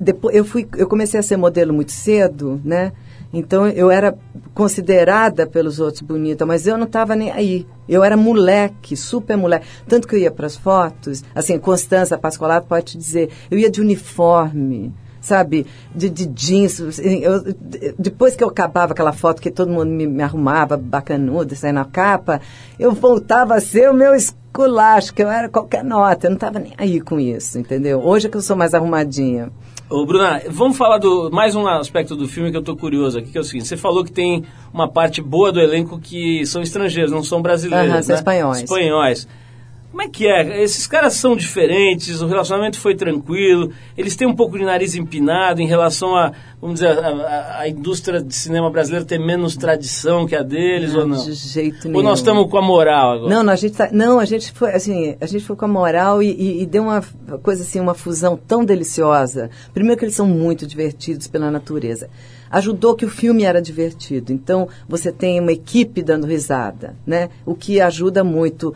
Depois, eu, fui, eu comecei a ser modelo muito cedo, né? Então eu era considerada pelos outros bonita, mas eu não estava nem aí. Eu era moleque, super moleque. Tanto que eu ia para as fotos, assim, Constança Pascolato pode te dizer, eu ia de uniforme sabe, de, de jeans. assim, eu- de- depois que eu acabava aquela foto que todo mundo me, me arrumava bacanudo, saia na capa, eu voltava a ser o meu esculacho, que eu era qualquer nota, eu não estava nem aí com isso, entendeu? Hoje é que eu sou mais arrumadinha. Ô, Bruna, vamos falar do mais um aspecto do filme que eu tô curioso aqui, que é o seguinte, você falou que tem uma parte boa do elenco que são estrangeiros, não são brasileiros, são né? espanhóis. Espanhóis. Como é que é? Esses caras são diferentes, o relacionamento foi tranquilo, eles têm um pouco de nariz empinado em relação a, vamos dizer, a, a- a indústria de cinema brasileiro ter menos tradição que a deles ou não? De jeito nenhum. Ou nós estamos com a moral agora? Não, não, a gente tá- não, a gente foi assim, a gente foi com a moral e, e- e deu uma coisa assim, uma fusão tão deliciosa. Primeiro que eles são muito divertidos pela natureza. Ajudou que o filme era divertido. Então você tem uma equipe dando risada, né? O que ajuda muito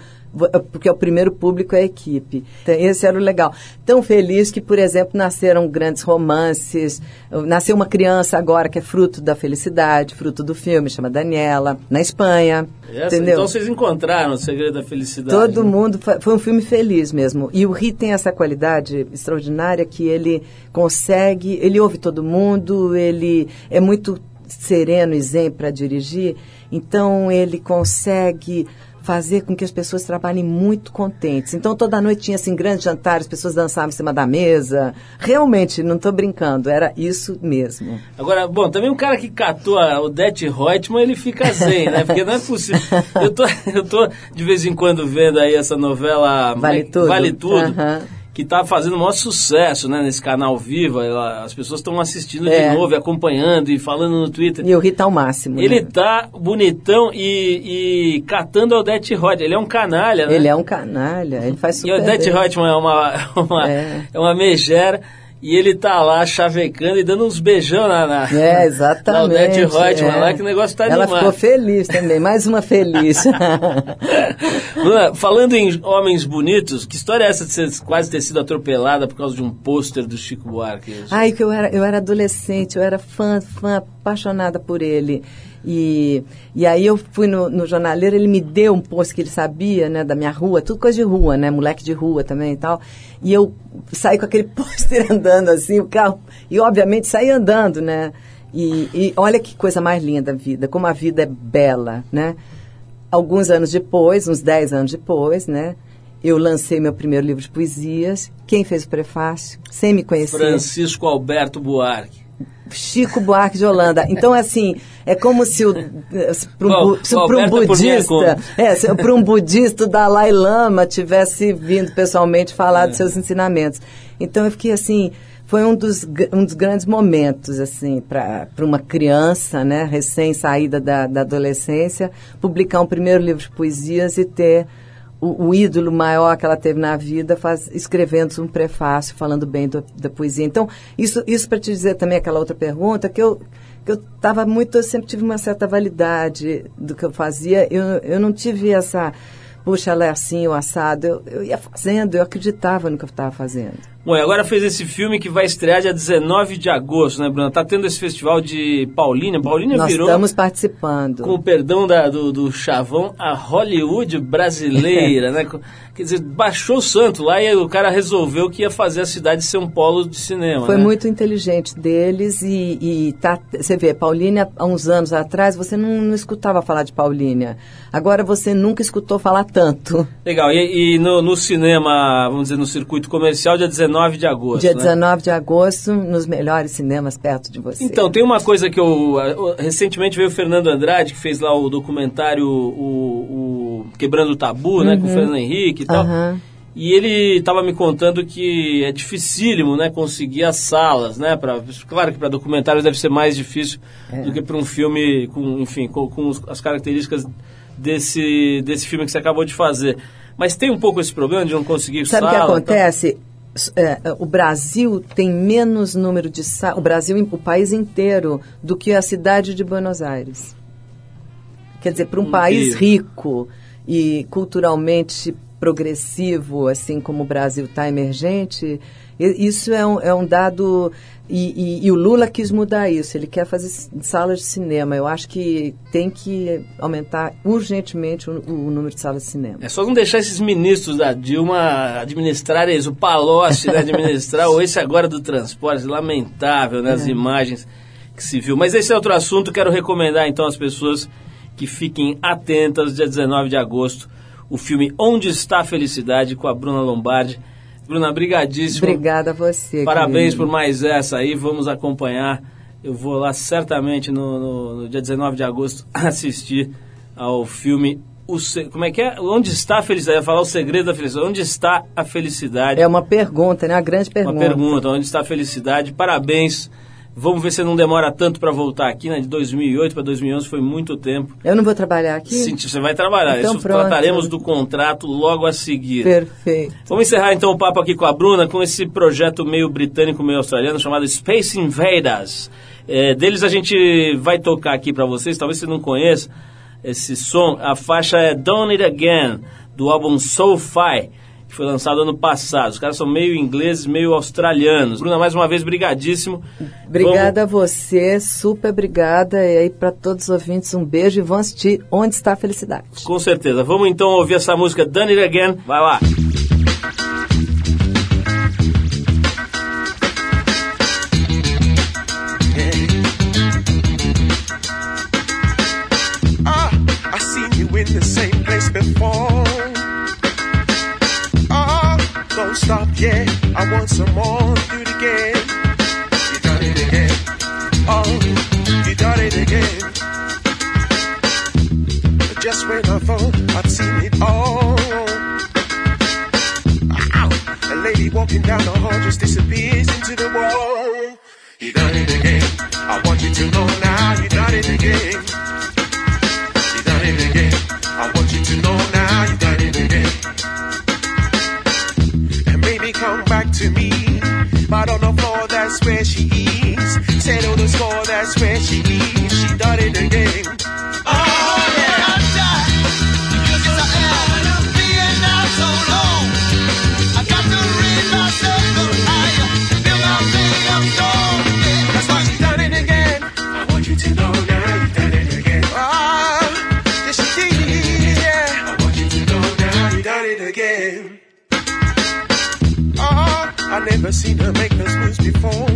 porque o primeiro público é a equipe. Então, esse era o legal. Tão feliz que, por exemplo, nasceram grandes romances. Nasceu uma criança agora que é fruto da felicidade, fruto do filme, chama Daniela, na Espanha. Essa- entendeu? Então vocês encontraram o segredo da felicidade. Todo né? mundo. Foi um filme feliz mesmo. E o Ri tem essa qualidade extraordinária que ele consegue. Ele ouve todo mundo, ele é muito sereno e zen para dirigir. Então ele consegue fazer com que as pessoas trabalhem muito contentes. Então toda noite tinha assim grandes jantares, as pessoas dançavam em cima da mesa. Realmente, não estou brincando, era isso mesmo. Agora, bom, também um cara que catou a Odete Reutemann, ele fica zen, né? Porque não é possível. Eu tô, eu tô de vez em quando vendo aí essa novela Vale Tudo. Vale Tudo, Aham. Que tá fazendo o maior sucesso, né? Nesse canal Viva. Ela- as pessoas estão assistindo É. de novo, e acompanhando e falando no Twitter. E o Ri tá ao máximo. Ele né? tá bonitão e, e catando a Odete Reutemann. Ele é um canalha, né? Ele é um canalha, ele faz E super a Odete. Reutemann é uma, uma, É. é. uma megera e ele tá lá chavecando e dando uns beijão na, na, É, exatamente. na Odete Reutemann é. lá, que o negócio tá Ela ficou feliz também, mais uma feliz. Bruna, falando em homens bonitos, que história é essa de você quase ter sido atropelada por causa de um pôster do Chico Buarque? Ai, que eu era, eu era adolescente, eu era fã, fã, apaixonada por ele. E, e aí eu fui no, no jornaleiro, ele me deu um post que ele sabia, né, da minha rua, tudo coisa de rua, né, moleque de rua também e tal. E eu saí com aquele pôster andando assim, o carro, e obviamente saí andando, né. E, e olha que coisa mais linda da vida, como a vida é bela, né. Alguns anos depois, uns 10 anos depois, né, eu lancei meu primeiro livro de poesias. Quem fez o prefácio? Sem me conhecer. Francisco Alberto Buarque. Chico Buarque de Holanda. Então, assim, é como se o para um, se um budista, é, se para um budista o Dalai Lama tivesse vindo pessoalmente falar É. dos seus ensinamentos. Então, eu fiquei assim, foi um dos, um dos grandes momentos, assim, para uma criança, né, recém saída da, da adolescência, publicar um primeiro livro de poesias e ter o, o ídolo maior que ela teve na vida faz, escrevendo um prefácio falando bem do- da poesia. Então, isso, isso para te dizer também aquela outra pergunta, que eu que eu estava muito, eu sempre tive uma certa validade do que eu fazia. Eu, eu não tive essa, puxa, ela é assim, o assado. Eu, eu ia fazendo, eu acreditava no que eu estava fazendo. Bom, e agora fez esse filme que vai estrear dia 19 de agosto, né, Bruna? Tá tendo esse festival de Paulínia. Paulínia Nós virou, estamos participando. com o perdão da- do, do chavão, a Hollywood brasileira, né? Quer dizer, baixou o santo lá e o cara resolveu que ia fazer a cidade ser um polo de cinema. Foi né? muito inteligente deles e, e tá, você vê, Paulínia, há uns anos atrás, você não, não escutava falar de Paulínia. Agora você nunca escutou falar tanto. Legal, e, e no, no cinema, vamos dizer, no circuito comercial, dia 19 de agosto. Dia né? 19 de agosto, nos melhores cinemas perto de você. Então, tem uma coisa que eu. Recentemente veio o Fernando Andrade, que fez lá o documentário o, o Quebrando o Tabu, né, com o Fernando Henrique e tal. Uhum. E ele estava me contando que é dificílimo, né, conseguir as salas, né, pra, claro que para documentários deve ser mais difícil É. do que para um filme com, enfim, com, com as características desse, desse filme que você acabou de fazer. Mas tem um pouco esse problema de não conseguir Sabe o sala? que então? acontece? S- é, é, o Brasil tem menos número de o Brasil, o país inteiro, do que a cidade de Buenos Aires. Quer dizer, para um Hum, país rico e culturalmente progressivo, assim como o Brasil está emergente, isso é um, é um dado. E, e- e o Lula quis mudar isso, ele quer fazer salas de cinema. Eu acho que tem que aumentar urgentemente o, o número de salas de cinema. É só não deixar esses ministros da Dilma administrarem isso, o Palocci né, administrar, ou esse agora do transporte, lamentável, né, É. imagens que se viu. Mas esse é outro assunto, quero recomendar então às pessoas que fiquem atentas, dia 19 de agosto, o filme Onde Está a Felicidade, com a Bruna Lombardi. Bruna, brigadíssimo. Obrigada a você. Parabéns querido. por mais essa aí, vamos acompanhar. Eu vou lá certamente no, no- no dia 19 de agosto assistir ao filme. O como é que é? Onde está a felicidade? Eu falar o segredo da felicidade. Onde está a felicidade? É uma pergunta, né? Uma grande pergunta. Uma pergunta. Onde está a felicidade? Parabéns. Vamos ver se não demora tanto para voltar aqui, né? De 2008 para 2011 foi muito tempo. Eu não vou trabalhar aqui? Sim, você vai trabalhar. Então Isso pronto. trataremos do contrato logo a seguir. Perfeito. Vamos encerrar então o papo aqui com a Bruna com esse projeto meio britânico, meio australiano chamado Space Invaders. É, deles a gente vai tocar aqui para vocês, talvez você não conheça esse som. A faixa é Done It Again, do álbum Soul-Fi, que foi lançado ano passado. Os caras são meio ingleses, meio australianos. Bruna, mais uma vez, brigadíssimo. Obrigada a você, super obrigada. E aí, para todos os ouvintes, um beijo e vão assistir Onde Está a Felicidade. Vamos- com certeza. Vamos então ouvir essa música Done It Again. Vai lá. Ah, in the same stop yet. I want some more. Do it again. You done it again. Oh, you done it again. Just when I thought I'd seen it all. Ow! A lady walking down the hall just disappears into the wall. You done it again. I want you to know now you done it again. You done it again. I want you to know now you done it again. Come back to me. But on the floor, that's where she is. Settle the score, that's where she is. She done it again. Oh, never seen her make those moves before.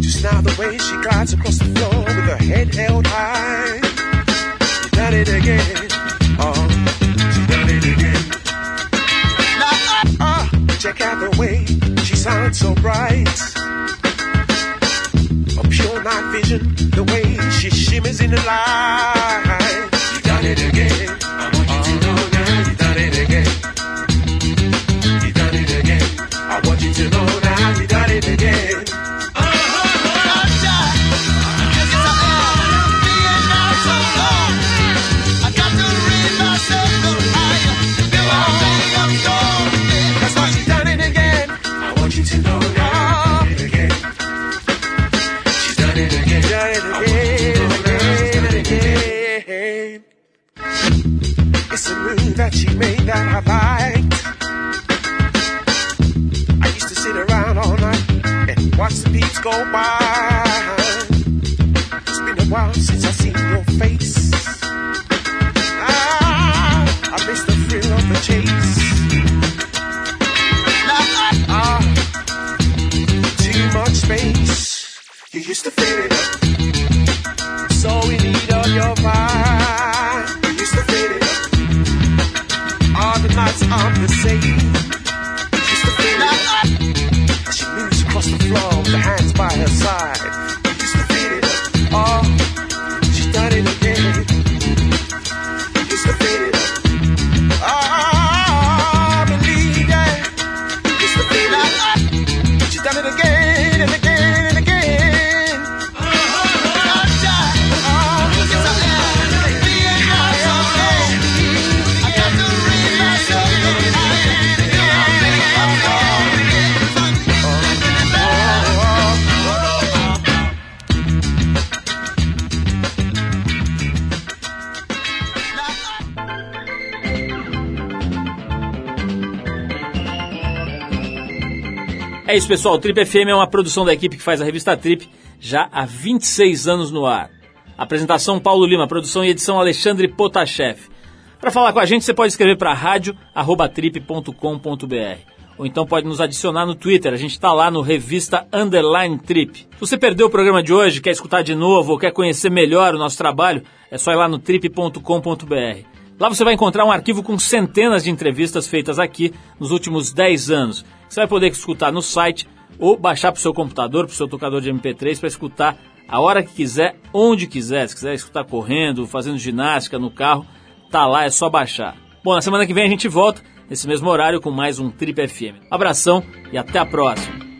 Just now the way she glides across the floor with her head held high. You done it again. Oh, she done it again. Now, Ah, check out the way she shines so bright. A pure night vision, the way she shimmers in the light. You used to fill it up. So we need all your vibe. You used to fill it up. All the nights I'm the same. You used to fill it up. She moves across the floor with her hands by her side. É isso, pessoal. O Trip FM é uma produção da equipe que faz a revista Trip já há 26 anos no ar. Apresentação Paulo Lima, produção e edição Alexandre Potashev. Para falar com a gente, você pode escrever para rádio@trip.com.br ou então pode nos adicionar no Twitter. A gente está lá no Revista Underline Trip. Se você perdeu o programa de hoje, quer escutar de novo ou quer conhecer melhor o nosso trabalho, é só ir lá no trip.com.br. Lá você vai encontrar um arquivo com centenas de entrevistas feitas aqui nos últimos 10 anos. Você vai poder escutar no site ou baixar para o seu computador, para o seu tocador de MP3 para escutar a hora que quiser, onde quiser. Se quiser escutar correndo, fazendo ginástica no carro, tá lá, é só baixar. Bom, na semana que vem a gente volta, nesse mesmo horário, com mais um Trip FM. Abração e até a próxima.